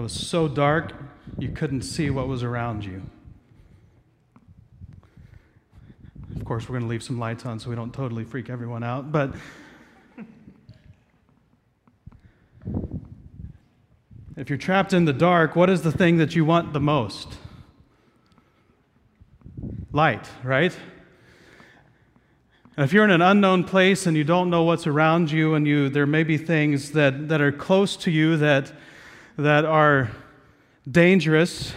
that was so dark you couldn't see what was around you. Of course, we're going to leave some lights on so we don't totally freak everyone out, but if you're trapped in the dark, what is the thing that you want the most? Light, right? If you're in an unknown place and you don't know what's around you, and you, there may be things that, that are close to you that, that are dangerous,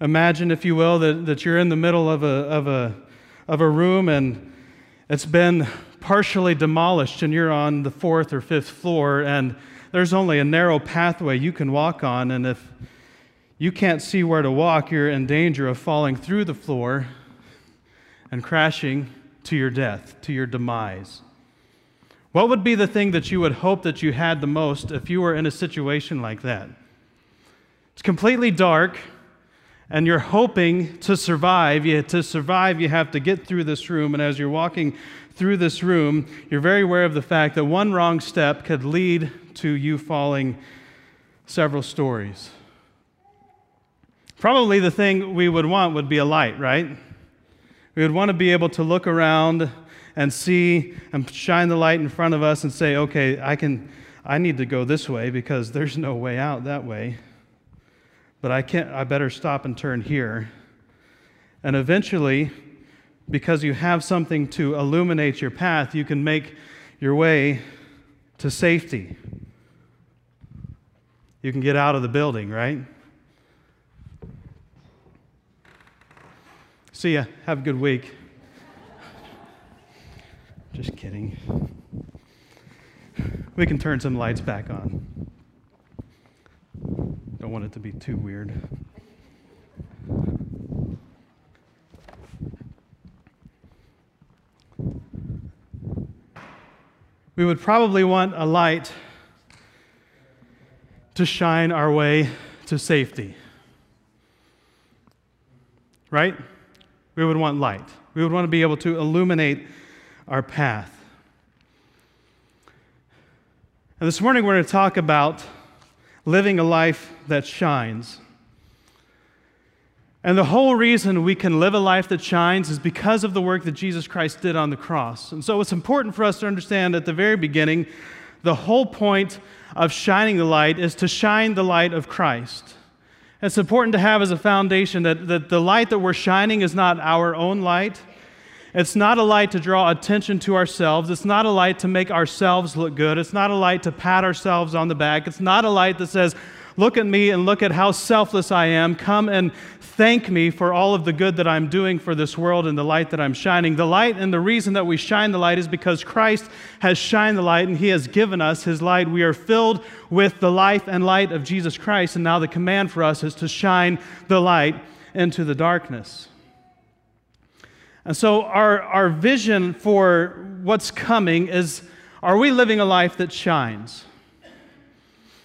imagine, if you will, that, that you're in the middle of a, of, a, of a room and it's been partially demolished and you're on the fourth or fifth floor and there's only a narrow pathway you can walk on. And if you can't see where to walk, you're in danger of falling through the floor and crashing to your death, to your demise? What would be the thing that you would hope that you had the most if you were in a situation like that? It's completely dark, and you're hoping to survive. You, to survive, you have to get through this room, and as you're walking through this room, you're very aware of the fact that one wrong step could lead to you falling several stories. Probably the thing we would want would be a light, right? We would want to be able to look around and see and shine the light in front of us and say, okay, I can I need to go this way because there's no way out that way. But I can't I better stop and turn here. And eventually, because you have something to illuminate your path, you can make your way to safety. You can get out of the building, right? See ya. Have a good week. Just kidding. We can turn some lights back on. Don't want it to be too weird. We would probably want a light to shine our way to safety. Right? We would want light. We would want to be able to illuminate our path. And this morning we're going to talk about living a life that shines. And the whole reason we can live a life that shines is because of the work that Jesus Christ did on the cross. And so it's important for us to understand at the very beginning the whole point of shining the light is to shine the light of Christ. It's important to have as a foundation that, that the light that we're shining is not our own light. It's not a light to draw attention to ourselves. It's not a light to make ourselves look good. It's not a light to pat ourselves on the back. It's not a light that says, Look at me and look at how selfless I am. Come and thank me for all of the good that I'm doing for this world and the light that I'm shining. The light and the reason that we shine the light is because Christ has shined the light and he has given us his light. We are filled with the life and light of Jesus Christ, and now the command for us is to shine the light into the darkness. And so, our, our vision for what's coming is are we living a life that shines?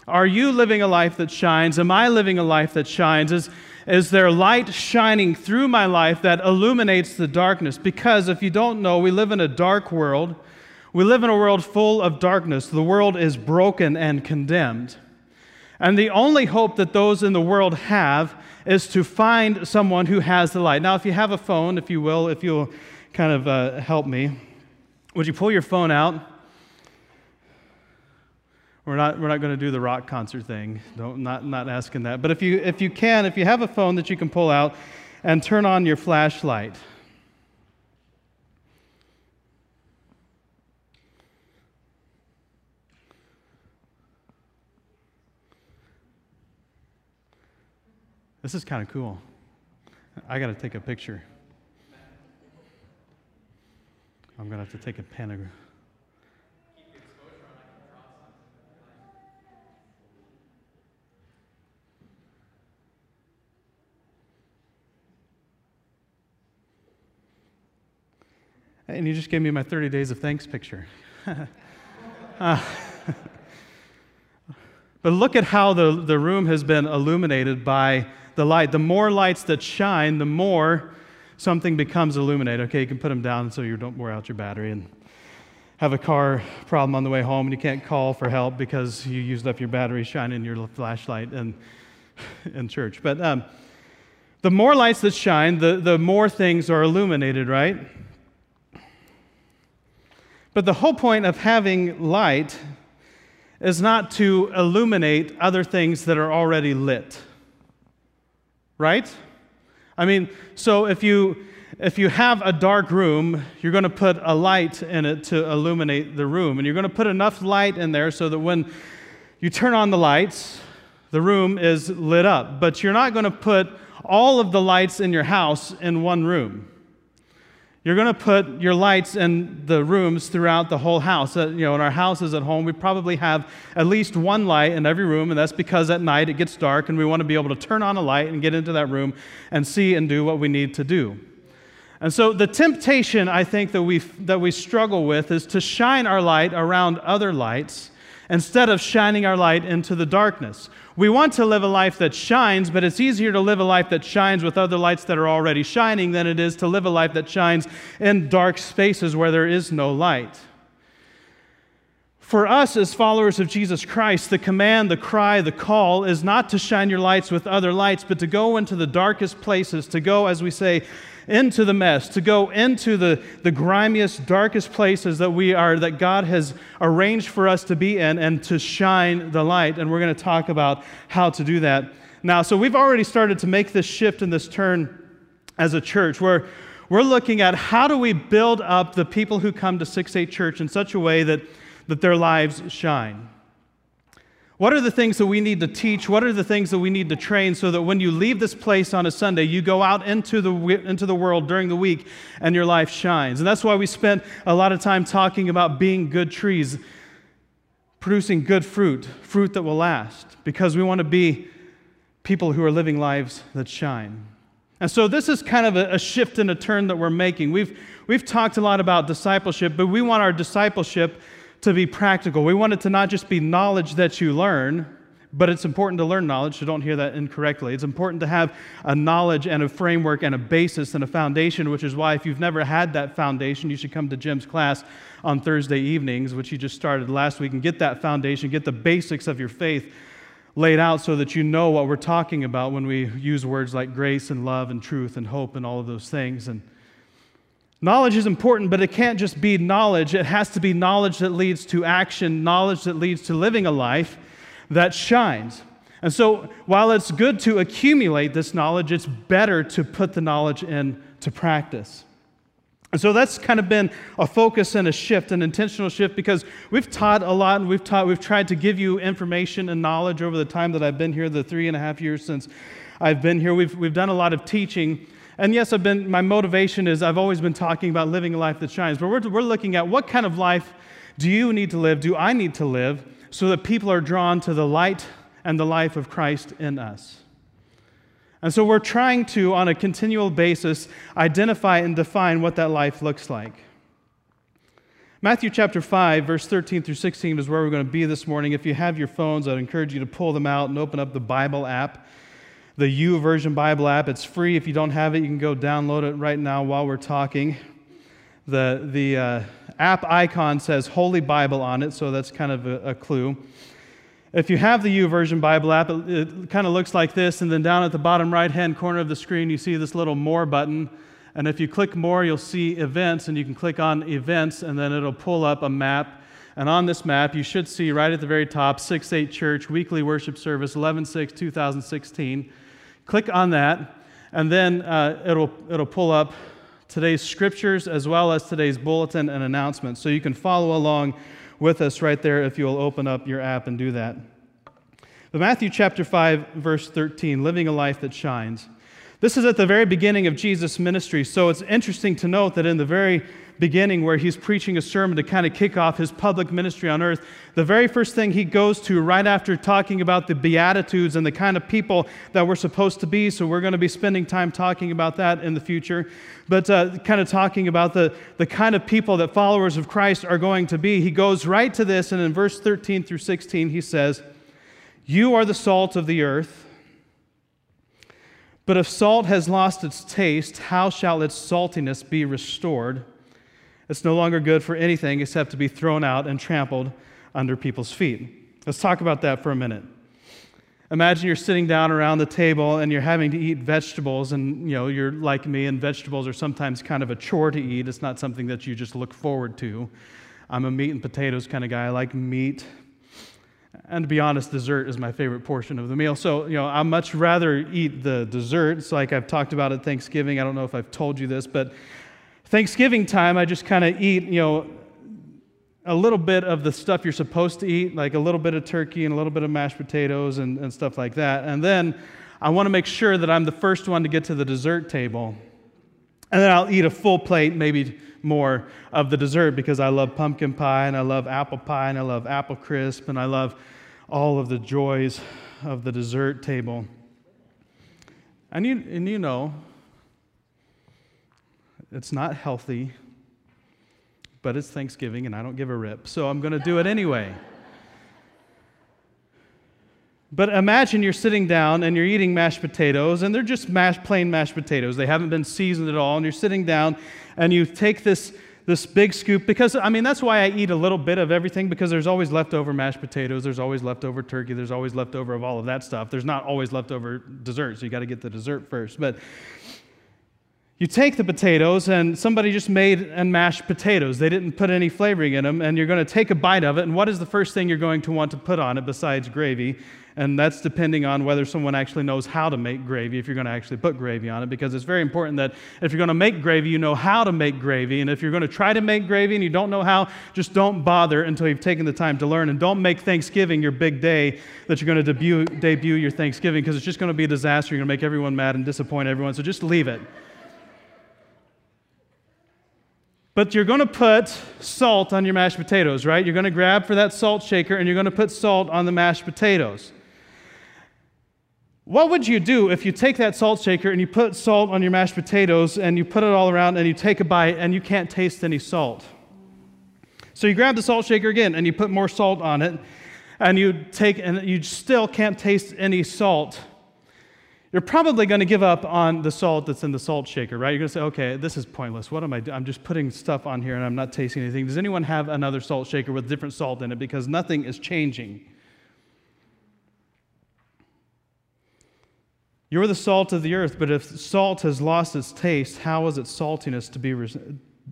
Are you living a life that shines? Am I living a life that shines? Is, is there light shining through my life that illuminates the darkness? Because if you don't know, we live in a dark world. We live in a world full of darkness. The world is broken and condemned. And the only hope that those in the world have is to find someone who has the light. Now, if you have a phone, if you will, if you'll kind of uh, help me, would you pull your phone out? We're not, we're not going to do the rock concert thing. Don't, not, not asking that. But if you, if you can, if you have a phone that you can pull out and turn on your flashlight. This is kind of cool. I got to take a picture. I'm going to have to take a pentagram. And you just gave me my 30 days of thanks picture. uh, but look at how the, the room has been illuminated by the light. The more lights that shine, the more something becomes illuminated. Okay, you can put them down so you don't wear out your battery. And have a car problem on the way home and you can't call for help because you used up your battery shining your flashlight in, in church. But um, the more lights that shine, the, the more things are illuminated, right? But the whole point of having light is not to illuminate other things that are already lit. Right? I mean, so if you if you have a dark room, you're going to put a light in it to illuminate the room. And you're going to put enough light in there so that when you turn on the lights, the room is lit up. But you're not going to put all of the lights in your house in one room. You're going to put your lights in the rooms throughout the whole house. Uh, you know, in our houses at home, we probably have at least one light in every room, and that's because at night it gets dark and we want to be able to turn on a light and get into that room and see and do what we need to do. And so the temptation I think that we that we struggle with is to shine our light around other lights instead of shining our light into the darkness. We want to live a life that shines, but it's easier to live a life that shines with other lights that are already shining than it is to live a life that shines in dark spaces where there is no light. For us as followers of Jesus Christ, the command, the cry, the call is not to shine your lights with other lights, but to go into the darkest places, to go, as we say, into the mess, to go into the, the grimiest, darkest places that we are, that God has arranged for us to be in, and to shine the light. And we're going to talk about how to do that now. So we've already started to make this shift and this turn as a church where we're looking at how do we build up the people who come to 6 8 Church in such a way that, that their lives shine. What are the things that we need to teach? What are the things that we need to train so that when you leave this place on a Sunday, you go out into the, into the world during the week and your life shines? And that's why we spent a lot of time talking about being good trees, producing good fruit, fruit that will last, because we want to be people who are living lives that shine. And so this is kind of a, a shift and a turn that we're making. We've, we've talked a lot about discipleship, but we want our discipleship to be practical. We want it to not just be knowledge that you learn, but it's important to learn knowledge, so don't hear that incorrectly. It's important to have a knowledge and a framework and a basis and a foundation, which is why if you've never had that foundation, you should come to Jim's class on Thursday evenings, which he just started last week, and get that foundation, get the basics of your faith laid out so that you know what we're talking about when we use words like grace and love and truth and hope and all of those things. And Knowledge is important, but it can't just be knowledge. It has to be knowledge that leads to action, knowledge that leads to living a life that shines. And so, while it's good to accumulate this knowledge, it's better to put the knowledge into practice. And so that's kind of been a focus and a shift, an intentional shift, because we've taught a lot and we've taught, we've tried to give you information and knowledge over the time that I've been here, the three and a half years since I've been here. We've, we've done a lot of teaching. And yes, I've been, my motivation is I've always been talking about living a life that shines, but we're, we're looking at what kind of life do you need to live, do I need to live, so that people are drawn to the light and the life of Christ in us. And so we're trying to, on a continual basis, identify and define what that life looks like. Matthew chapter 5, verse 13 through 16 is where we're going to be this morning. If you have your phones, I'd encourage you to pull them out and open up the Bible app the YouVersion Bible app. It's free. If you don't have it, you can go download it right now while we're talking. The, the uh, app icon says Holy Bible on it, so that's kind of a, a clue. If you have the YouVersion Bible app, it, it kind of looks like this, and then down at the bottom right hand corner of the screen, you see this little More button. And if you click More, you'll see Events, and you can click on Events, and then it'll pull up a map. And on this map, you should see right at the very top 6 8 Church, weekly worship service, 11 6 2016. Click on that, and then uh, it'll, it'll pull up today's scriptures as well as today's bulletin and announcements. So you can follow along with us right there if you'll open up your app and do that. But Matthew chapter 5, verse 13, living a life that shines. This is at the very beginning of Jesus' ministry, so it's interesting to note that in the very beginning where he's preaching a sermon to kind of kick off his public ministry on earth, the very first thing he goes to right after talking about the Beatitudes and the kind of people that we're supposed to be, so we're going to be spending time talking about that in the future, but uh, kind of talking about the, the kind of people that followers of Christ are going to be, he goes right to this, and in verse 13 through 16, he says, You are the salt of the earth. But if salt has lost its taste, how shall its saltiness be restored? It's no longer good for anything except to be thrown out and trampled under people's feet. Let's talk about that for a minute. Imagine you're sitting down around the table and you're having to eat vegetables, and you know, you're like me, and vegetables are sometimes kind of a chore to eat. It's not something that you just look forward to. I'm a meat and potatoes kind of guy. I like meat. And to be honest, dessert is my favorite portion of the meal. So, you know, I much rather eat the desserts like I've talked about at Thanksgiving. I don't know if I've told you this, but Thanksgiving time, I just kind of eat, you know, a little bit of the stuff you're supposed to eat, like a little bit of turkey and a little bit of mashed potatoes and, and stuff like that. And then I want to make sure that I'm the first one to get to the dessert table. And then I'll eat a full plate, maybe more, of the dessert because I love pumpkin pie and I love apple pie and I love apple crisp and I love all of the joys of the dessert table. And you, and you know, it's not healthy, but it's Thanksgiving and I don't give a rip, so I'm going to do it anyway. But imagine you're sitting down and you're eating mashed potatoes, and they're just mashed, plain mashed potatoes. They haven't been seasoned at all. And you're sitting down and you take this, this big scoop, because I mean, that's why I eat a little bit of everything, because there's always leftover mashed potatoes, there's always leftover turkey, there's always leftover of all of that stuff. There's not always leftover dessert, so you got to get the dessert first. But you take the potatoes, and somebody just made and mashed potatoes. They didn't put any flavoring in them, and you're going to take a bite of it. And what is the first thing you're going to want to put on it besides gravy? And that's depending on whether someone actually knows how to make gravy, if you're going to actually put gravy on it, because it's very important that if you're going to make gravy, you know how to make gravy. And if you're going to try to make gravy and you don't know how, just don't bother until you've taken the time to learn. And don't make Thanksgiving your big day that you're going to debut, debut your Thanksgiving, because it's just going to be a disaster. You're going to make everyone mad and disappoint everyone. So just leave it. But you're going to put salt on your mashed potatoes, right? You're going to grab for that salt shaker and you're going to put salt on the mashed potatoes. What would you do if you take that salt shaker and you put salt on your mashed potatoes and you put it all around and you take a bite and you can't taste any salt? So you grab the salt shaker again and you put more salt on it and you take and you still can't taste any salt. You're probably going to give up on the salt that's in the salt shaker, right? You're going to say, okay, this is pointless. What am I doing? I'm just putting stuff on here and I'm not tasting anything. Does anyone have another salt shaker with different salt in it? Because nothing is changing. You're the salt of the earth, but if salt has lost its taste, how is its saltiness to be,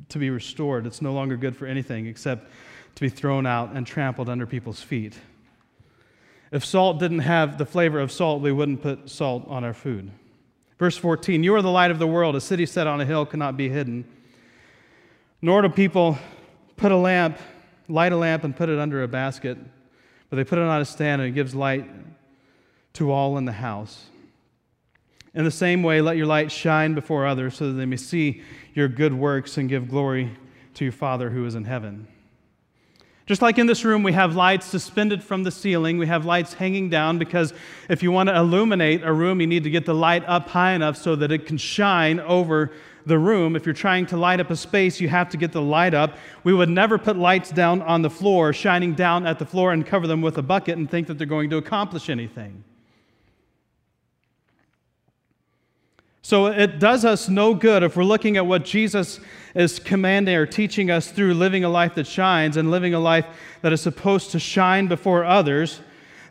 to be restored? It's no longer good for anything except to be thrown out and trampled under people's feet. If salt didn't have the flavor of salt, we wouldn't put salt on our food. Verse 14 You are the light of the world. A city set on a hill cannot be hidden. Nor do people put a lamp, light a lamp, and put it under a basket, but they put it on a stand and it gives light to all in the house. In the same way, let your light shine before others so that they may see your good works and give glory to your Father who is in heaven. Just like in this room, we have lights suspended from the ceiling. We have lights hanging down because if you want to illuminate a room, you need to get the light up high enough so that it can shine over the room. If you're trying to light up a space, you have to get the light up. We would never put lights down on the floor, shining down at the floor, and cover them with a bucket and think that they're going to accomplish anything. So it does us no good if we're looking at what Jesus is commanding or teaching us through living a life that shines and living a life that is supposed to shine before others.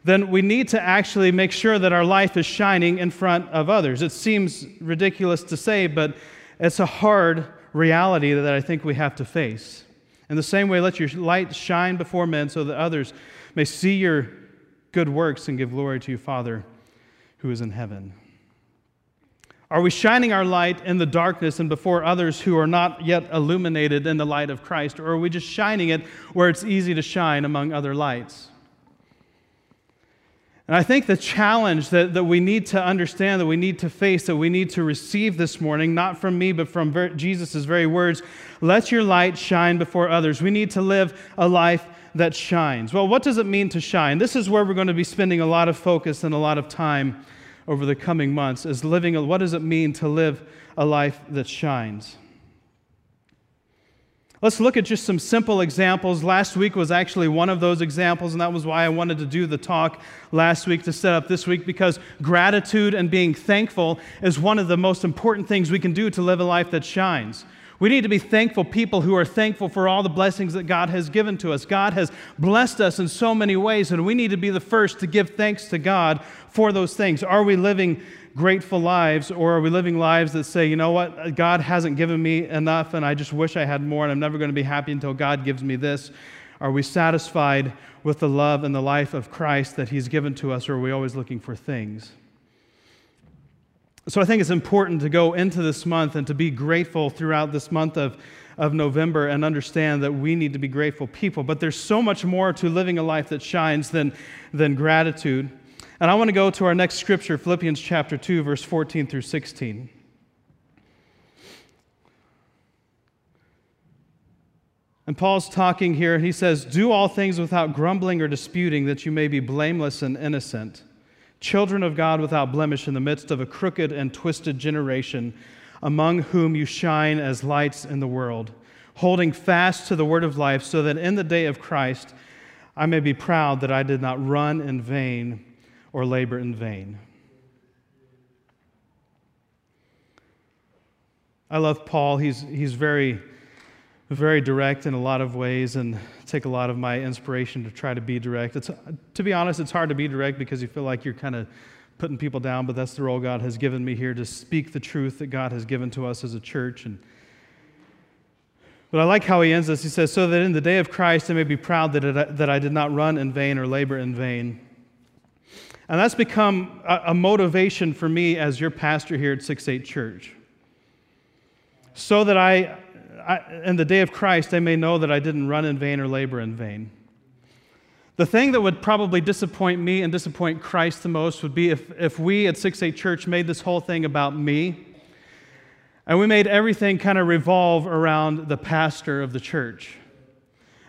Then we need to actually make sure that our life is shining in front of others. It seems ridiculous to say, but it's a hard reality that I think we have to face. In the same way, let your light shine before men so that others may see your good works and give glory to your Father who is in heaven. Are we shining our light in the darkness and before others who are not yet illuminated in the light of Christ? Or are we just shining it where it's easy to shine among other lights? And I think the challenge that, that we need to understand, that we need to face, that we need to receive this morning, not from me, but from ver- Jesus' very words let your light shine before others. We need to live a life that shines. Well, what does it mean to shine? This is where we're going to be spending a lot of focus and a lot of time over the coming months is living what does it mean to live a life that shines? Let's look at just some simple examples. Last week was actually one of those examples, and that was why I wanted to do the talk last week to set up this week because gratitude and being thankful is one of the most important things we can do to live a life that shines. We need to be thankful people who are thankful for all the blessings that God has given to us. God has blessed us in so many ways, and we need to be the first to give thanks to God for those things. Are we living grateful lives, or are we living lives that say, you know what, God hasn't given me enough, and I just wish I had more, and I'm never going to be happy until God gives me this? Are we satisfied with the love and the life of Christ that He's given to us, or are we always looking for things? So I think it's important to go into this month and to be grateful throughout this month of, of November and understand that we need to be grateful people. But there's so much more to living a life that shines than, than gratitude. And I want to go to our next scripture, Philippians chapter 2, verse 14 through 16. And Paul's talking here, and he says, Do all things without grumbling or disputing, that you may be blameless and innocent children of God without blemish in the midst of a crooked and twisted generation, among whom you shine as lights in the world, holding fast to the word of life, so that in the day of Christ I may be proud that I did not run in vain or labor in vain. I love Paul. He's, he's very very direct in a lot of ways and take a lot of my inspiration to try to be direct. It's, to be honest, it's hard to be direct because you feel like you're kind of putting people down, but that's the role God has given me here to speak the truth that God has given to us as a church. And, but I like how he ends this. He says, So that in the day of Christ I may be proud that, it, that I did not run in vain or labor in vain. And that's become a, a motivation for me as your pastor here at 6 8 Church. So that I I, in the day of Christ, I may know that I didn't run in vain or labor in vain. The thing that would probably disappoint me and disappoint Christ the most would be if, if we at 6 8 Church made this whole thing about me and we made everything kind of revolve around the pastor of the church.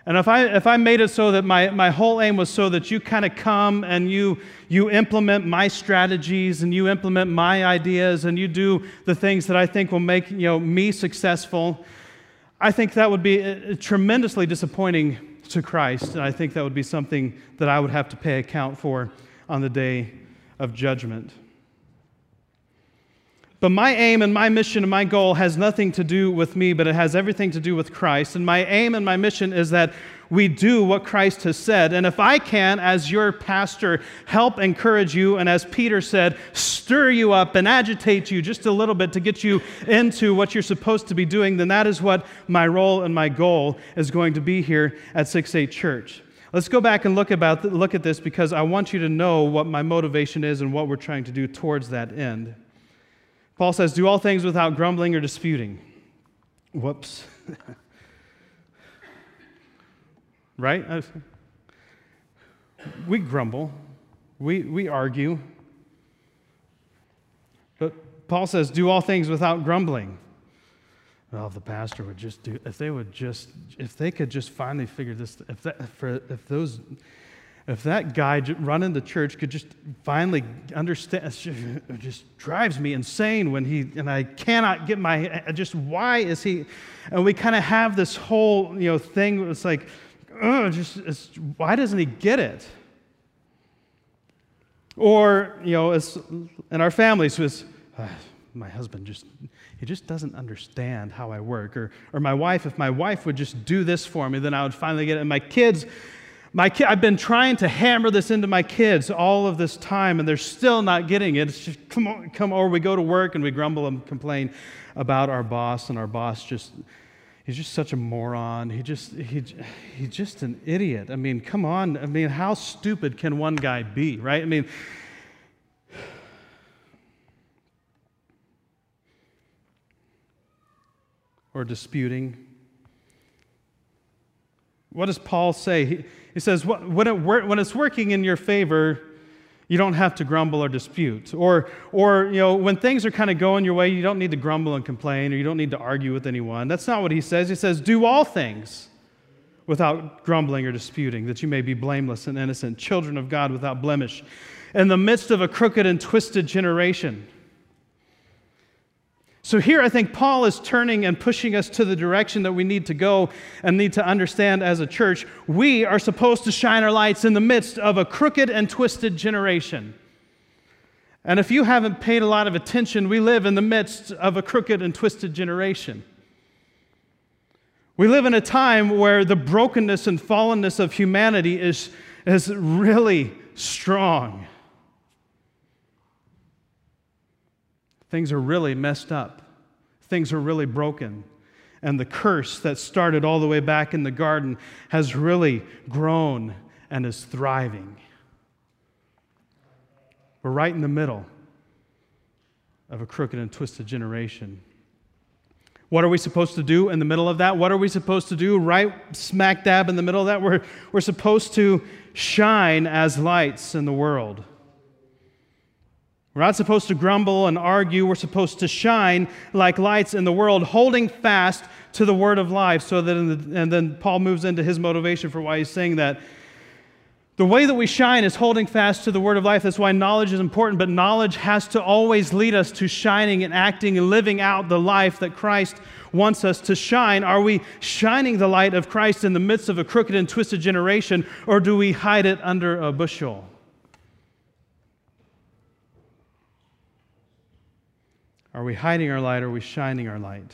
And if I, if I made it so that my, my whole aim was so that you kind of come and you, you implement my strategies and you implement my ideas and you do the things that I think will make you know, me successful, I think that would be uh, tremendously disappointing to Christ, and I think that would be something that I would have to pay account for on the day of judgment. But my aim and my mission and my goal has nothing to do with me, but it has everything to do with Christ. And my aim and my mission is that we do what Christ has said. And if I can, as your pastor, help encourage you, and as Peter said, stir you up and agitate you just a little bit to get you into what you're supposed to be doing, then that is what my role and my goal is going to be here at 6 8 Church. Let's go back and look, about, look at this because I want you to know what my motivation is and what we're trying to do towards that end. Paul says, Do all things without grumbling or disputing. Whoops. right? Uh, we grumble, we, we argue. But Paul says, Do all things without grumbling. Well, if the pastor would just do, if they would just, if they could just finally figure this, if, that, for, if those if that guy running the church could just finally understand, it just drives me insane when he, and I cannot get my, just why is he, and we kind of have this whole, you know, thing, it's like, oh, just, why doesn't he get it? Or, you know, in our families, uh, my husband just, he just doesn't understand how I work. Or, or my wife, if my wife would just do this for me, then I would finally get it. And my kids, my ki- I've been trying to hammer this into my kids all of this time, and they're still not getting it. It's just come on, come or we go to work and we grumble and complain about our boss, and our boss just he's just such a moron. He just he he's just an idiot. I mean, come on. I mean, how stupid can one guy be, right? I mean, or disputing. What does Paul say? He, he says, when, it, when it's working in your favor, you don't have to grumble or dispute. Or, or you know, when things are kind of going your way, you don't need to grumble and complain, or you don't need to argue with anyone. That's not what he says. He says, do all things without grumbling or disputing, that you may be blameless and innocent, children of God without blemish, in the midst of a crooked and twisted generation so here I think Paul is turning and pushing us to the direction that we need to go and need to understand as a church. We are supposed to shine our lights in the midst of a crooked and twisted generation. And if you haven't paid a lot of attention, we live in the midst of a crooked and twisted generation. We live in a time where the brokenness and fallenness of humanity is, is really strong. Things are really messed up. Things are really broken. And the curse that started all the way back in the garden has really grown and is thriving. We're right in the middle of a crooked and twisted generation. What are we supposed to do in the middle of that? What are we supposed to do right smack dab in the middle of that? We're, we're supposed to shine as lights in the world. We're not supposed to grumble and argue. We're supposed to shine like lights in the world, holding fast to the word of life. So that, the, and then Paul moves into his motivation for why he's saying that. The way that we shine is holding fast to the word of life. That's why knowledge is important, but knowledge has to always lead us to shining and acting and living out the life that Christ wants us to shine. Are we shining the light of Christ in the midst of a crooked and twisted generation, or do we hide it under a bushel? Are we hiding our light or are we shining our light?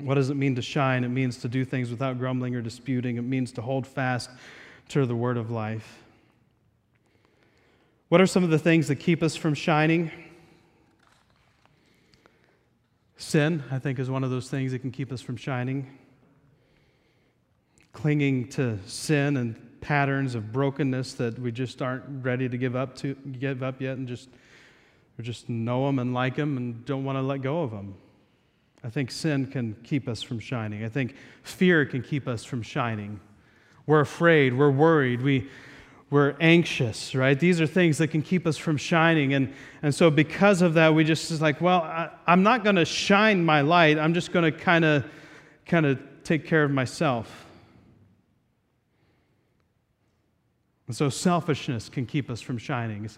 What does it mean to shine? It means to do things without grumbling or disputing. It means to hold fast to the word of life. What are some of the things that keep us from shining? Sin, I think, is one of those things that can keep us from shining. Clinging to sin and patterns of brokenness that we just aren't ready to give up to give up yet and just we just know them and like them and don't want to let go of them. I think sin can keep us from shining. I think fear can keep us from shining. We're afraid, we're worried, we, we're anxious, right? These are things that can keep us from shining. And, and so, because of that, we just is like, well, I, I'm not going to shine my light. I'm just going to kind of kind of take care of myself. And so, selfishness can keep us from shining.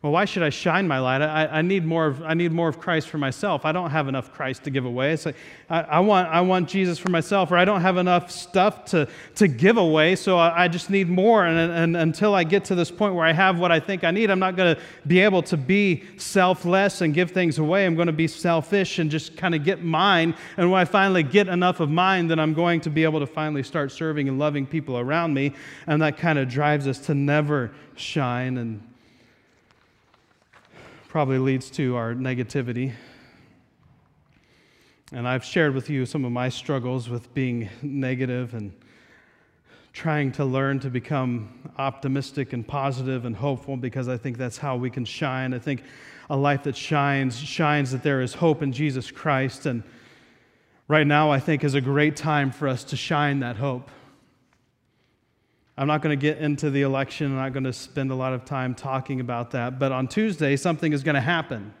Well, why should I shine my light? I, I, need more of, I need more of Christ for myself. I don't have enough Christ to give away. It's like, I, I want, I want Jesus for myself, or I don't have enough stuff to, to give away, so I, I just need more. And, and until I get to this point where I have what I think I need, I'm not going to be able to be selfless and give things away. I'm going to be selfish and just kind of get mine. And when I finally get enough of mine, then I'm going to be able to finally start serving and loving people around me. And that kind of drives us to never shine and probably leads to our negativity. And I've shared with you some of my struggles with being negative and trying to learn to become optimistic and positive and hopeful because I think that's how we can shine. I think a life that shines shines that there is hope in Jesus Christ. And right now, I think is a great time for us to shine that hope. I'm not going to get into the election. I'm not going to spend a lot of time talking about that. But on Tuesday, something is going to happen.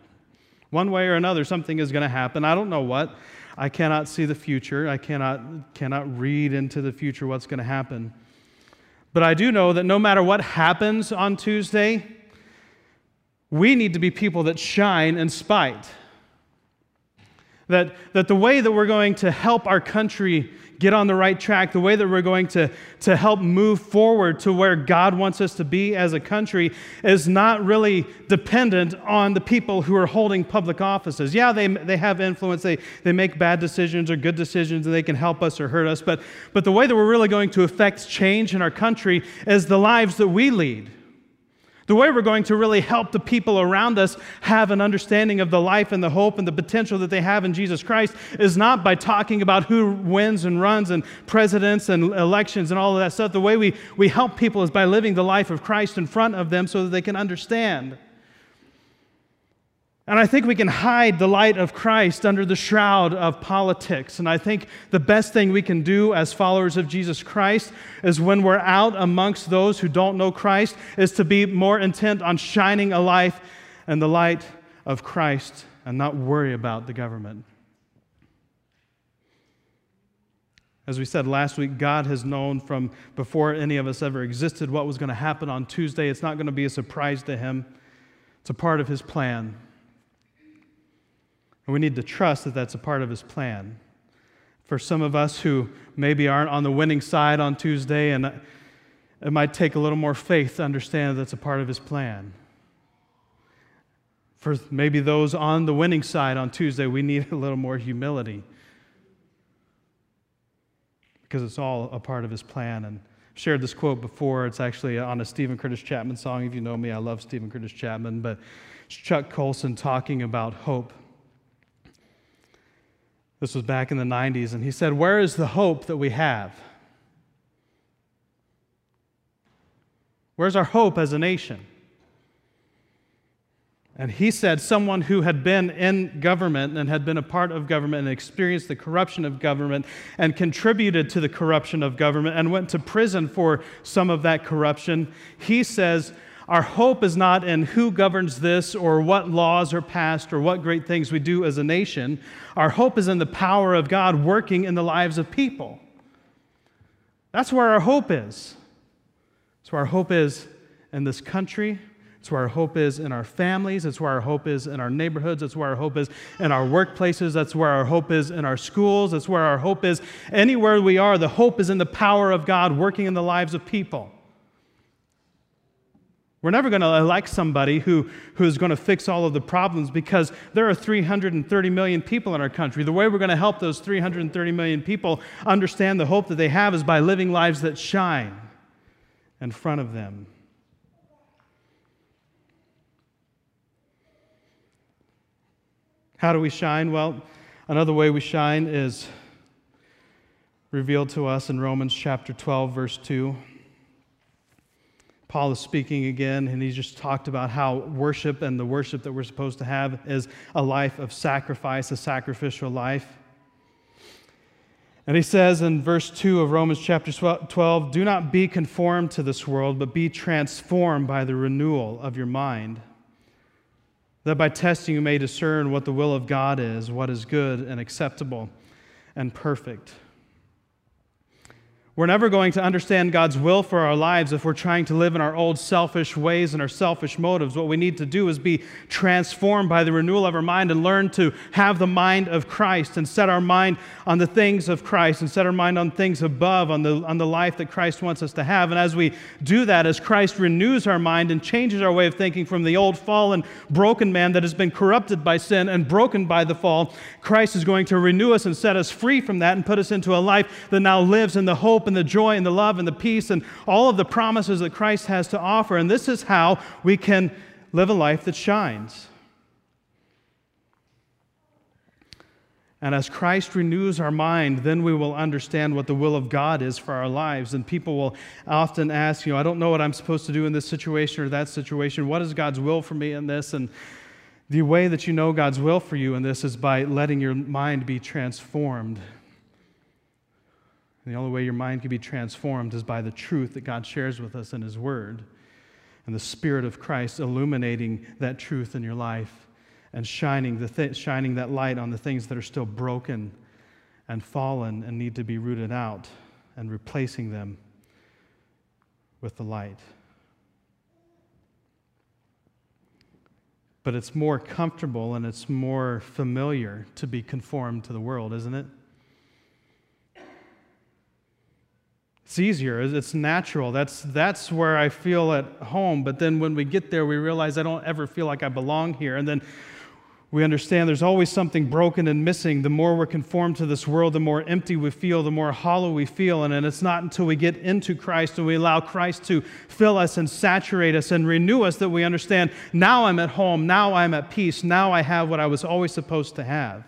One way or another, something is going to happen. I don't know what. I cannot see the future. I cannot, cannot read into the future what's going to happen. But I do know that no matter what happens on Tuesday, we need to be people that shine in spite. That, that the way that we're going to help our country get on the right track, the way that we're going to, to help move forward to where God wants us to be as a country is not really dependent on the people who are holding public offices. Yeah, they, they have influence, they, they make bad decisions or good decisions, and they can help us or hurt us, but, but the way that we're really going to affect change in our country is the lives that we lead. The way we're going to really help the people around us have an understanding of the life and the hope and the potential that they have in Jesus Christ is not by talking about who wins and runs and presidents and elections and all of that stuff. The way we, we help people is by living the life of Christ in front of them so that they can understand. And I think we can hide the light of Christ under the shroud of politics. And I think the best thing we can do as followers of Jesus Christ is when we're out amongst those who don't know Christ, is to be more intent on shining a life and the light of Christ and not worry about the government. As we said last week, God has known from before any of us ever existed what was going to happen on Tuesday. It's not going to be a surprise to Him, it's a part of His plan. And we need to trust that that's a part of his plan. For some of us who maybe aren't on the winning side on Tuesday, and it might take a little more faith to understand that that's a part of his plan. For maybe those on the winning side on Tuesday, we need a little more humility because it's all a part of his plan. And I've shared this quote before. It's actually on a Steven Curtis Chapman song. If you know me, I love Steven Curtis Chapman, but it's Chuck Colson talking about hope. This was back in the 90s, and he said, Where is the hope that we have? Where's our hope as a nation? And he said, someone who had been in government and had been a part of government and experienced the corruption of government and contributed to the corruption of government and went to prison for some of that corruption, he says, Our hope is not in who governs this or what laws are passed or what great things we do as a nation. Our hope is in the power of God working in the lives of people. That's where our hope is. That's where our hope is in this country it's where our hope is in our families. It's where our hope is in our neighborhoods. It's where our hope is in our workplaces. That's where our hope is in our schools. That's where our hope is anywhere we are. The hope is in the power of God working in the lives of people. We're never going to elect somebody who, who is going to fix all of the problems because there are 330 million people in our country. The way we're going to help those 330 million people understand the hope that they have is by living lives that shine in front of them. How do we shine? Well, another way we shine is revealed to us in Romans chapter 12, verse 2. Paul is speaking again, and he just talked about how worship and the worship that we're supposed to have is a life of sacrifice, a sacrificial life. And he says in verse 2 of Romans chapter 12, Do not be conformed to this world, but be transformed by the renewal of your mind that by testing you may discern what the will of God is, what is good and acceptable and perfect. We're never going to understand God's will for our lives if we're trying to live in our old selfish ways and our selfish motives. What we need to do is be transformed by the renewal of our mind and learn to have the mind of Christ and set our mind on the things of Christ and set our mind on things above, on the, on the life that Christ wants us to have. And as we do that, as Christ renews our mind and changes our way of thinking from the old fallen, broken man that has been corrupted by sin and broken by the fall, Christ is going to renew us and set us free from that and put us into a life that now lives in the hope and the joy and the love and the peace and all of the promises that Christ has to offer. And this is how we can live a life that shines. And as Christ renews our mind, then we will understand what the will of God is for our lives. And people will often ask, you know, I don't know what I'm supposed to do in this situation or that situation. What is God's will for me in this? And the way that you know God's will for you in this is by letting your mind be transformed and the only way your mind can be transformed is by the truth that God shares with us in His Word and the Spirit of Christ illuminating that truth in your life and shining, the th- shining that light on the things that are still broken and fallen and need to be rooted out and replacing them with the light. But it's more comfortable and it's more familiar to be conformed to the world, isn't it? It's easier, it's natural. That's, that's where I feel at home. But then when we get there, we realize I don't ever feel like I belong here. And then we understand there's always something broken and missing. The more we're conformed to this world, the more empty we feel, the more hollow we feel. And and it's not until we get into Christ and we allow Christ to fill us and saturate us and renew us that we understand now I'm at home, now I'm at peace, now I have what I was always supposed to have.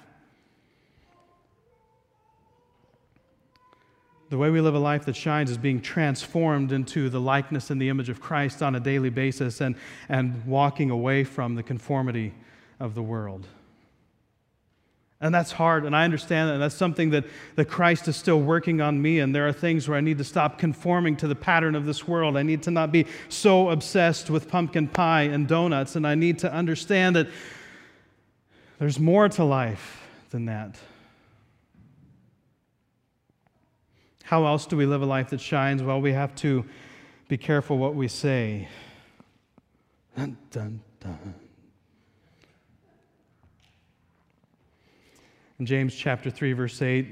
The way we live a life that shines is being transformed into the likeness and the image of Christ on a daily basis and, and walking away from the conformity of the world. And that's hard, and I understand that. That's something that, that Christ is still working on me. And there are things where I need to stop conforming to the pattern of this world. I need to not be so obsessed with pumpkin pie and donuts. And I need to understand that there's more to life than that. How else do we live a life that shines? Well, we have to be careful what we say. Dun, dun, dun. In James chapter 3, verse 8,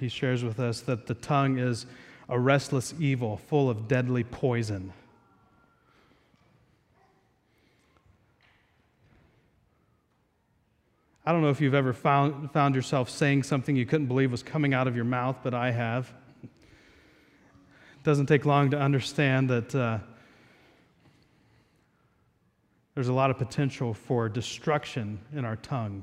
he shares with us that the tongue is a restless evil full of deadly poison. I don't know if you've ever found, found yourself saying something you couldn't believe was coming out of your mouth, but I have. It doesn't take long to understand that uh, there's a lot of potential for destruction in our tongue.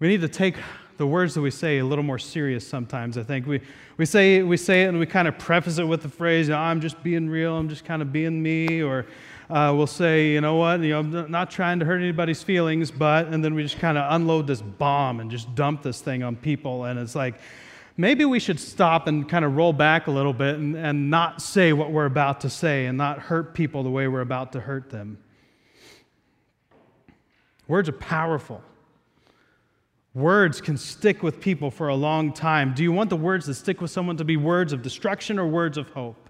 We need to take the words that we say a little more serious sometimes, I think. We, we, say, we say it and we kind of preface it with the phrase, I'm just being real, I'm just kind of being me, or uh, we'll say, you know what, you know, I'm not trying to hurt anybody's feelings, but, and then we just kind of unload this bomb and just dump this thing on people. And it's like, maybe we should stop and kind of roll back a little bit and, and not say what we're about to say and not hurt people the way we're about to hurt them. Words are powerful. Words can stick with people for a long time. Do you want the words that stick with someone to be words of destruction or words of hope?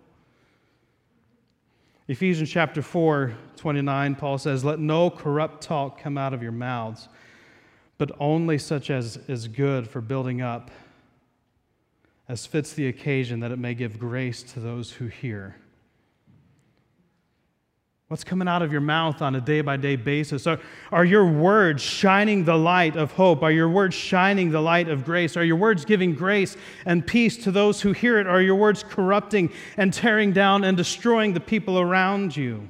Ephesians chapter 4, 29, Paul says, Let no corrupt talk come out of your mouths, but only such as is good for building up, as fits the occasion, that it may give grace to those who hear. What's coming out of your mouth on a day by day basis? Are, are your words shining the light of hope? Are your words shining the light of grace? Are your words giving grace and peace to those who hear it? Are your words corrupting and tearing down and destroying the people around you?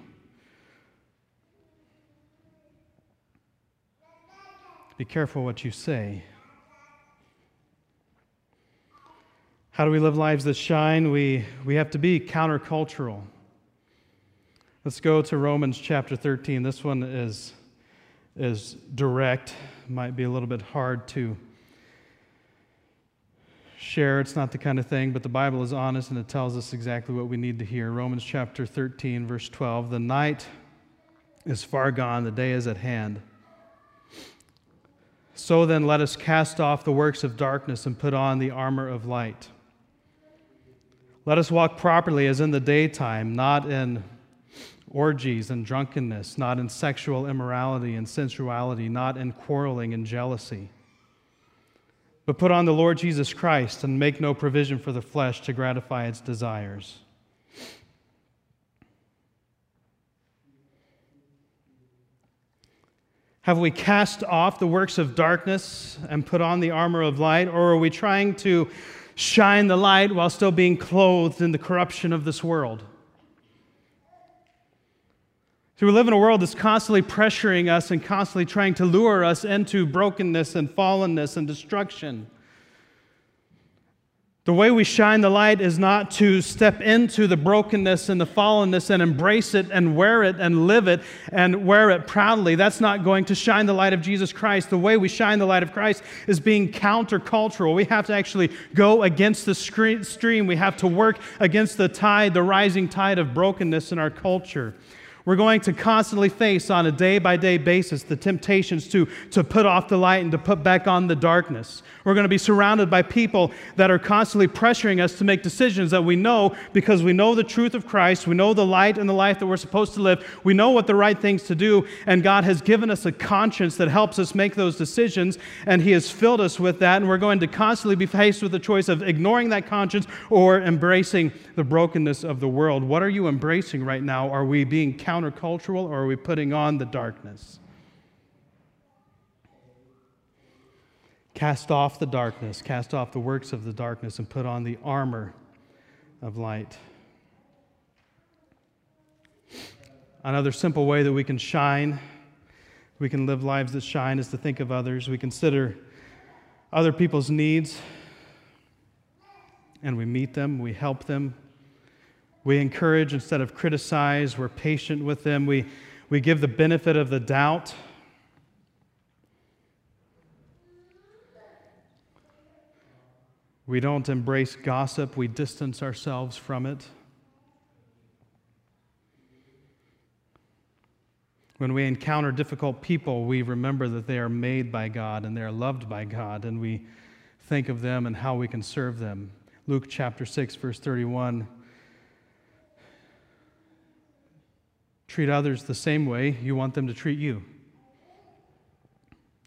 Be careful what you say. How do we live lives that shine? We, we have to be countercultural. Let's go to Romans chapter 13. This one is, is direct, might be a little bit hard to share. It's not the kind of thing, but the Bible is honest and it tells us exactly what we need to hear. Romans chapter 13, verse 12. The night is far gone, the day is at hand. So then, let us cast off the works of darkness and put on the armor of light. Let us walk properly as in the daytime, not in orgies and drunkenness, not in sexual immorality and sensuality, not in quarreling and jealousy. But put on the Lord Jesus Christ and make no provision for the flesh to gratify its desires. Have we cast off the works of darkness and put on the armor of light, or are we trying to shine the light while still being clothed in the corruption of this world? So we live in a world that's constantly pressuring us and constantly trying to lure us into brokenness and fallenness and destruction. The way we shine the light is not to step into the brokenness and the fallenness and embrace it and wear it and live it and wear it proudly. That's not going to shine the light of Jesus Christ. The way we shine the light of Christ is being countercultural. We have to actually go against the stream. We have to work against the tide, the rising tide of brokenness in our culture. We're going to constantly face on a day by day basis the temptations to, to put off the light and to put back on the darkness. We're going to be surrounded by people that are constantly pressuring us to make decisions that we know because we know the truth of Christ, we know the light and the life that we're supposed to live, we know what the right things to do, and God has given us a conscience that helps us make those decisions, and He has filled us with that, and we're going to constantly be faced with the choice of ignoring that conscience or embracing the brokenness of the world. What are you embracing right now? Are we being countercultural or are we putting on the darkness? Cast off the darkness, cast off the works of the darkness, and put on the armor of light. Another simple way that we can shine, we can live lives that shine, is to think of others. We consider other people's needs and we meet them, we help them. We encourage instead of criticize, we're patient with them. We, we give the benefit of the doubt We don't embrace gossip, we distance ourselves from it. When we encounter difficult people, we remember that they are made by God and they are loved by God, and we think of them and how we can serve them. Luke chapter 6, verse 31. Treat others the same way you want them to treat you.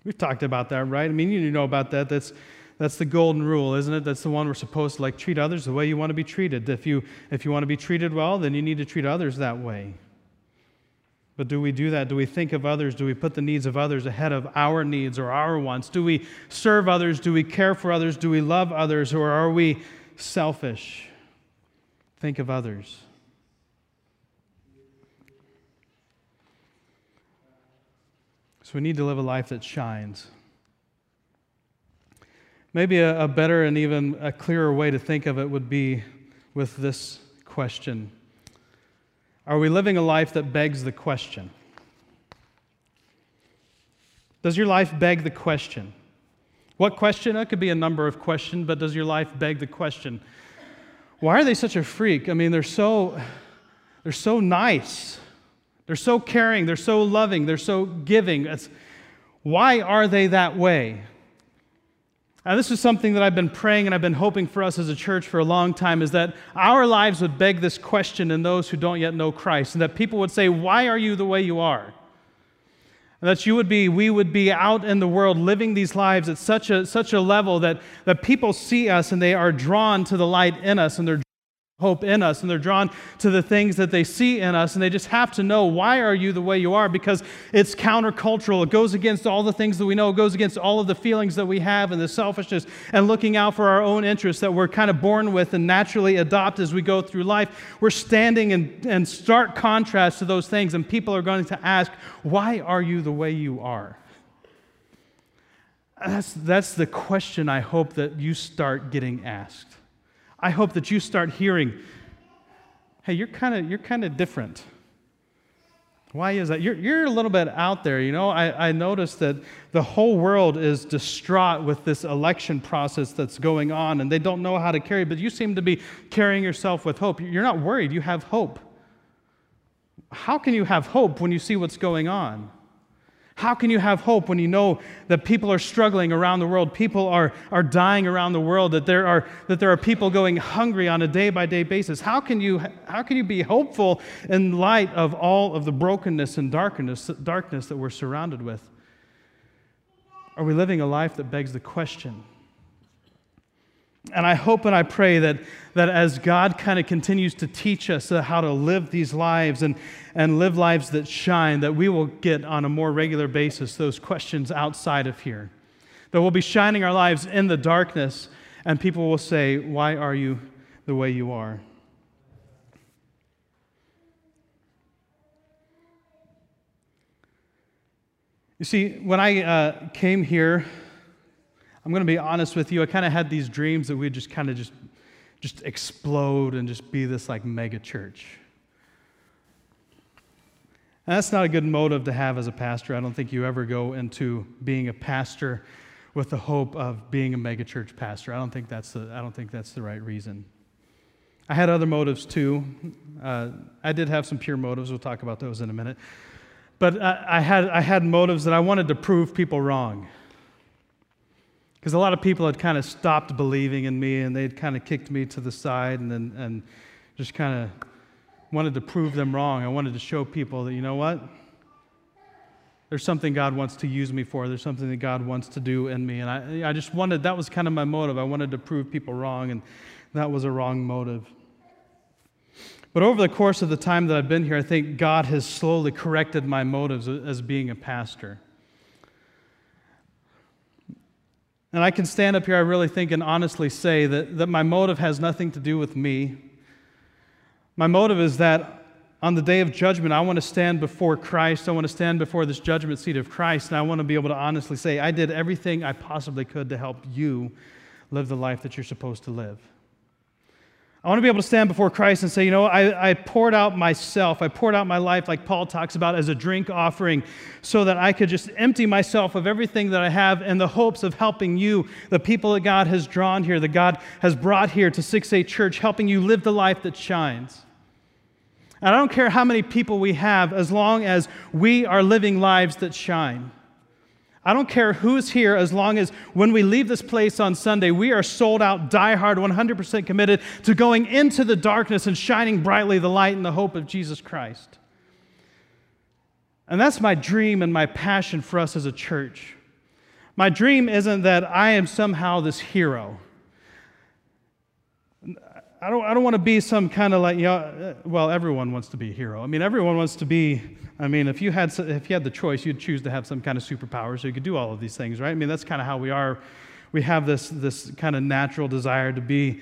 We've talked about that, right? I mean, you know about that. That's that's the golden rule, isn't it? That's the one we're supposed to like treat others the way you want to be treated. If you if you want to be treated well, then you need to treat others that way. But do we do that? Do we think of others? Do we put the needs of others ahead of our needs or our wants? Do we serve others? Do we care for others? Do we love others? Or are we selfish? Think of others. So we need to live a life that shines. Maybe a, a, better and even a clearer way to think of it would be with this question Are we living a life that begs the question? Does your life beg the question? What question? It could be a number of questions, but does your life beg the question? Why are they such a freak? I mean, they're so, they're so nice. They're so caring. They're so loving. They're so giving. It's, why are they that way? Now, this is something that I've been praying and I've been hoping for us as a church for a long time is that our lives would beg this question in those who don't yet know Christ, and that people would say, Why are you the way you are? And that you would be, we would be out in the world living these lives at such a, such a level that, that people see us and they are drawn to the light in us and they're hope in us and they're drawn to the things that they see in us and they just have to know why are you the way you are? Because it's countercultural. It goes against all the things that we know. It goes against all of the feelings that we have and the selfishness and looking out for our own interests that we're kind of born with and naturally adopt as we go through life. We're standing in, in stark contrast to those things and people are going to ask why are you the way you are? That's, that's the question i hope that you start getting asked I hope that you start hearing, hey, you're kind of you're kind of different. Why is that? You're, you're a little bit out there. You know, I, I noticed that the whole world is distraught with this election process that's going on, and they don't know how to carry, but you seem to be carrying yourself with hope. You're not worried, you have hope. How can you have hope when you see what's going on? How can you have hope when you know that people are struggling around the world, people are, are dying around the world, that there, are, that there are people going hungry on a day by day basis? How can, you, how can you be hopeful in light of all of the brokenness and darkness, darkness that we're surrounded with? Are we living a life that begs the question and I hope and I pray that, that as God kind of continues to teach us how to live these lives and, and live lives that shine, that we will get on a more regular basis those questions outside of here. That we'll be shining our lives in the darkness, and people will say, Why are you the way you are? You see, when I uh, came here, I'm going to be honest with you. I kind of had these dreams that we'd just kind of just, just explode and just be this like mega church. And that's not a good motive to have as a pastor. I don't think you ever go into being a pastor with the hope of being a mega church pastor. I don't think that's the, I don't think that's the right reason. I had other motives too. Uh, I did have some pure motives. We'll talk about those in a minute. But I, I, had, I had motives that I wanted to prove people wrong. Because a lot of people had kind of stopped believing in me and they'd kind of kicked me to the side and, and, and just kind of wanted to prove them wrong. I wanted to show people that, you know what? There's something God wants to use me for. There's something that God wants to do in me. And I, I just wanted, that was kind of my motive. I wanted to prove people wrong, and that was a wrong motive. But over the course of the time that I've been here, I think God has slowly corrected my motives as being a pastor. And I can stand up here, I really think, and honestly say that, that my motive has nothing to do with me. My motive is that on the day of judgment, I want to stand before Christ. I want to stand before this judgment seat of Christ, and I want to be able to honestly say, I did everything I possibly could to help you live the life that you're supposed to live. I want to be able to stand before Christ and say, you know, I, I, poured out myself. I poured out my life, like Paul talks about, as a drink offering, so that I could just empty myself of everything that I have in the hopes of helping you, the people that God has drawn here, that God has brought here to 6A Church, helping you live the life that shines. And I don't care how many people we have, as long as we are living lives that shine. I don't care who's here as long as when we leave this place on Sunday, we are sold out, die-hard, 100% committed to going into the darkness and shining brightly the light and the hope of Jesus Christ. And that's my dream and my passion for us as a church. My dream isn't that I am somehow this hero. I don't, I don't want to be some kind of like, you know, well, everyone wants to be a hero. I mean, everyone wants to be, I mean, if you, had, if you had the choice, you'd choose to have some kind of superpower so you could do all of these things, right? I mean, that's kind of how we are. We have this, this kind of natural desire to be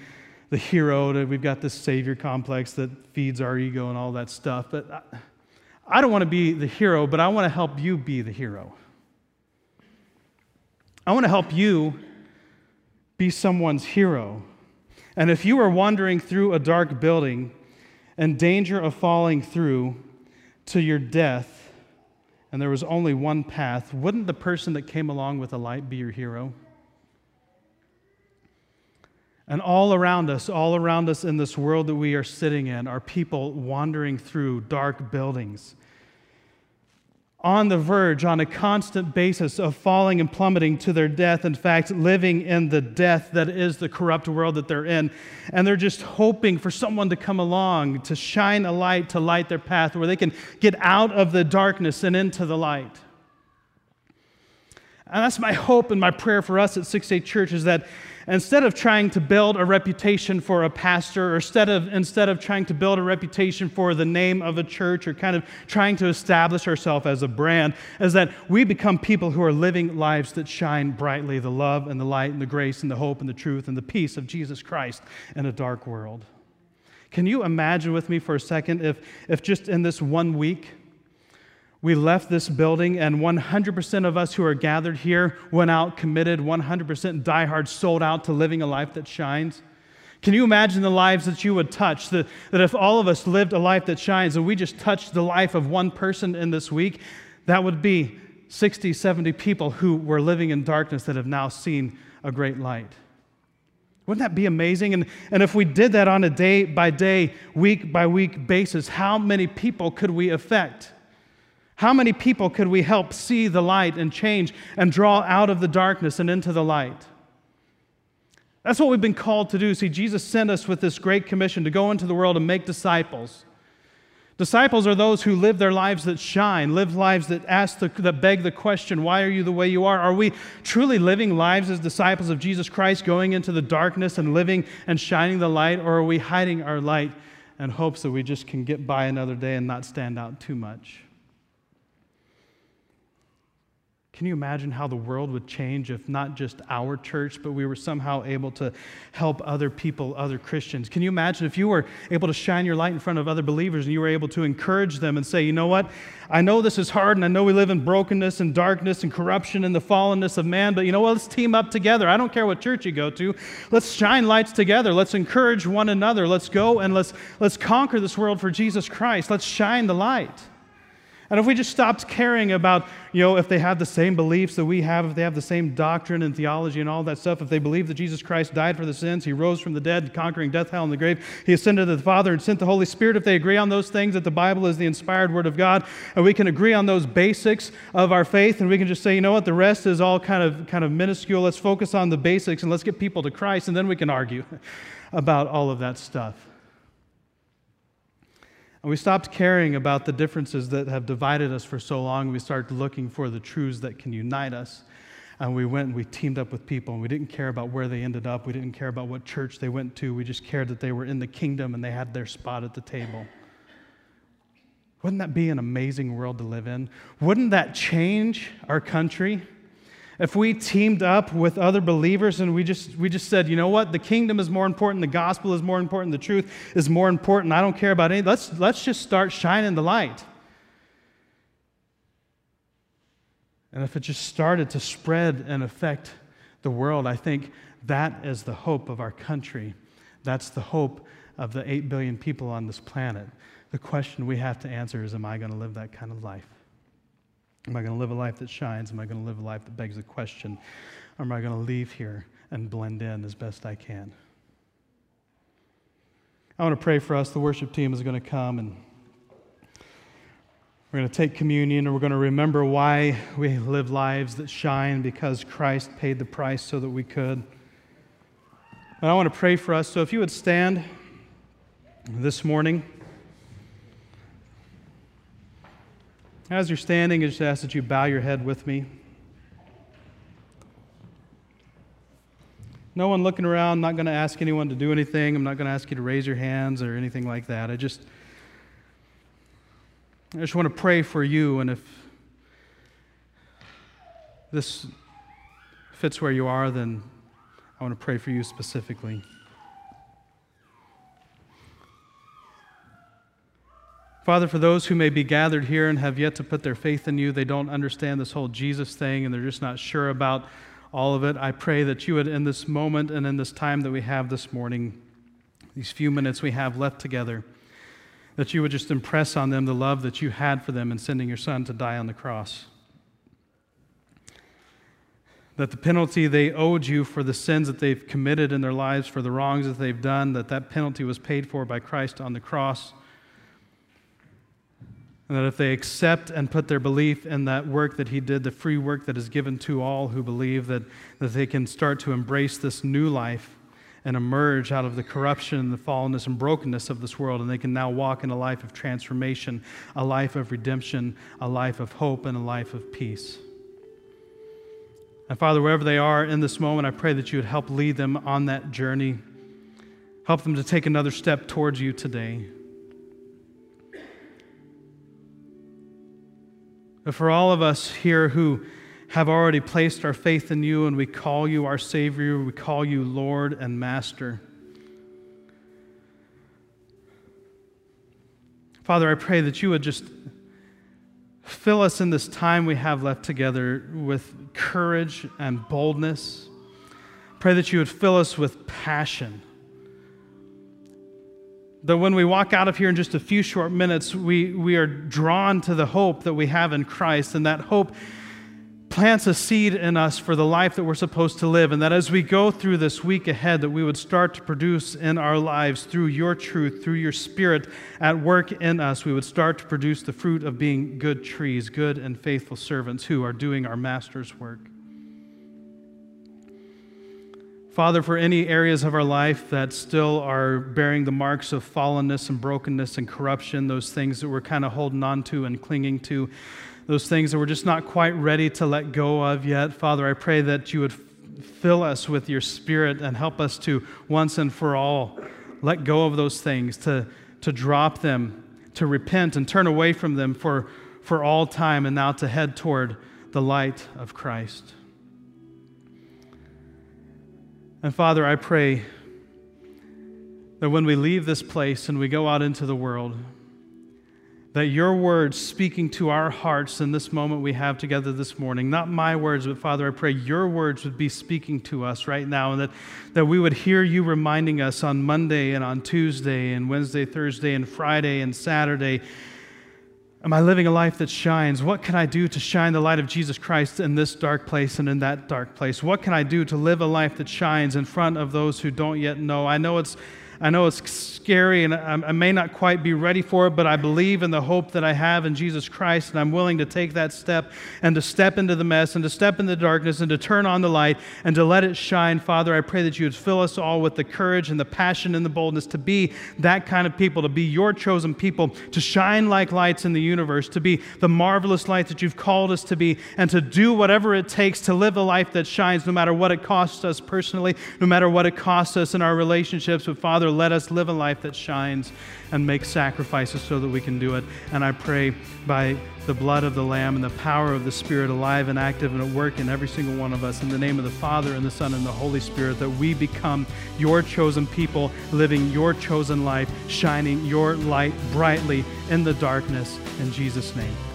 the hero, to, we've got this savior complex that feeds our ego and all that stuff. But I, I don't want to be the hero, but I want to help you be the hero. I want to help you be someone's hero. And if you are wandering through a dark building in danger of falling through to your death, and there was only one path, wouldn't the person that came along with a light be your hero? And all around us, all around us in this world that we are sitting in, are people wandering through dark buildings on the verge, on a constant basis of falling and plummeting to their death. In fact, living in the death that is the corrupt world that they're in. And they're just hoping for someone to come along to shine a light to light their path where they can get out of the darkness and into the light. And that's my hope and my prayer for us at 6 8 Church is that instead of trying to build a reputation for a pastor, or instead of, instead of trying to build a reputation for the name of a church, or kind of trying to establish ourselves as a brand, is that we become people who are living lives that shine brightly the love and the light and the grace and the hope and the truth and the peace of Jesus Christ in a dark world. Can you imagine with me for a second if, if just in this one week, we left this building, and 100% of us who are gathered here went out committed, 100% diehard, sold out to living a life that shines. Can you imagine the lives that you would touch? That, that if all of us lived a life that shines and we just touched the life of one person in this week, that would be 60, 70 people who were living in darkness that have now seen a great light. Wouldn't that be amazing? And, and if we did that on a day by day, week by week basis, how many people could we affect? How many people could we help see the light and change and draw out of the darkness and into the light? That's what we've been called to do. See, Jesus sent us with this great commission to go into the world and make disciples. Disciples are those who live their lives that shine, live lives that ask the, that beg the question, why are you the way you are? Are we truly living lives as disciples of Jesus Christ, going into the darkness and living and shining the light, or are we hiding our light in hopes that we just can get by another day and not stand out too much? Can you imagine how the world would change if not just our church, but we were somehow able to help other people, other Christians? Can you imagine if you were able to shine your light in front of other believers and you were able to encourage them and say, you know what? I know this is hard and I know we live in brokenness and darkness and corruption and the fallenness of man, but you know what? Let's team up together. I don't care what church you go to. Let's shine lights together. Let's encourage one another. Let's go and let's, let's conquer this world for Jesus Christ. Let's shine the light. And if we just stopped caring about, you know, if they have the same beliefs that we have, if they have the same doctrine and theology and all that stuff, if they believe that Jesus Christ died for the sins, he rose from the dead, conquering death, hell, and the grave, he ascended to the Father and sent the Holy Spirit, if they agree on those things, that the Bible is the inspired Word of God, and we can agree on those basics of our faith, and we can just say, you know what, the rest is all kind of, kind of minuscule. Let's focus on the basics and let's get people to Christ, and then we can argue about all of that stuff. And we stopped caring about the differences that have divided us for so long. We started looking for the truths that can unite us. And we went and we teamed up with people, and we didn't care about where they ended up. We didn't care about what church they went to. We just cared that they were in the kingdom and they had their spot at the table. Wouldn't that be an amazing world to live in? Wouldn't that change our country? If we teamed up with other believers and we just, we just said, you know what, the kingdom is more important, the gospel is more important, the truth is more important, I don't care about any, let's, let's just start shining the light. And if it just started to spread and affect the world, I think that is the hope of our country. That's the hope of the 8 billion people on this planet. The question we have to answer is Am I going to live that kind of life? Am I going to live a life that shines? Am I going to live a life that begs a question? Or am I going to leave here and blend in as best I can? I want to pray for us. The worship team is going to come and we're going to take communion and we're going to remember why we live lives that shine because Christ paid the price so that we could. And I want to pray for us. So if you would stand this morning. As you're standing, I just ask that you bow your head with me. no one looking around. Not going to ask anyone to do anything. I'm not going to ask you to raise your hands or anything like that. I just, I just want to pray for you. And if this fits where you are, then I want to pray for you specifically. Father, for those who may be gathered here and have yet to put their faith in you, they don't understand this whole Jesus thing and they're just not sure about all of it. I pray that you would, in this moment and in this time that we have this morning, these few minutes we have left together, that you would just impress on them the love that you had for them in sending your son to die on the cross. That the penalty they owed you for the sins that they've committed in their lives, for the wrongs that they've done, that that penalty was paid for by Christ on the cross and that if they accept and put their belief in that work that he did, the free work that is given to all who believe, that, that they can start to embrace this new life and emerge out of the corruption and the fallenness and brokenness of this world. And they can now walk in a life of transformation, a life of redemption, a life of hope, and a life of peace. And Father, wherever they are in this moment, I pray that you would help lead them on that journey. Help them to take another step towards you today. But for all of us here who have already placed our faith in you and we call you our Savior, we call you Lord and Master. Father, I pray that you would just fill us in this time we have left together with courage and boldness. Pray that you would fill us with passion that when we walk out of here in just a few short minutes, we, we are drawn to the hope that we have in Christ, and that hope plants a seed in us for the life that we're supposed to live, and that as we go through this week ahead, that we would start to produce in our lives through your truth, through your spirit at work in us, we would start to produce the fruit of being good trees, good and faithful servants who are doing our master's work. Father, for any areas of our life that still are bearing the marks of fallenness and brokenness and corruption, those things that we're kind of holding on to and clinging to, those things that we're just not quite ready to let go of yet, Father, I pray that you would fill us with your spirit and help us to once and for all let go of those things, to, to drop them, to repent and turn away from them for, for all time, and now to head toward the light of Christ. And Father, I pray that when we leave this place and we go out into the world, that your words speaking to our hearts in this moment we have together this morning, not my words, but Father, I pray your words would be speaking to us right now, and that, that we would hear you reminding us on Monday and on Tuesday and Wednesday, Thursday, and Friday and Saturday Am I living a life that shines? What can I do to shine the light of Jesus Christ in this dark place and in that dark place? What can I do to live a life that shines in front of those who don't yet know? I know it's I know it's scary and I, may not quite be ready for it, but I believe in the hope that I have in Jesus Christ, and I'm willing to take that step and to step into the mess and to step into the darkness and to turn on the light and to let it shine. Father, I pray that you would fill us all with the courage and the passion and the boldness to be that kind of people, to be your chosen people, to shine like lights in the universe, to be the marvelous light that you've called us to be, and to do whatever it takes to live a life that shines, no matter what it costs us personally, no matter what it costs us in our relationships with Father Father, let us live a life that shines and make sacrifices so that we can do it. And I pray by the blood of the Lamb and the power of the Spirit alive and active and at work in every single one of us, in the name of the Father and the Son and the Holy Spirit, that we become your chosen people, living your chosen life, shining your light brightly in the darkness. In Jesus' name.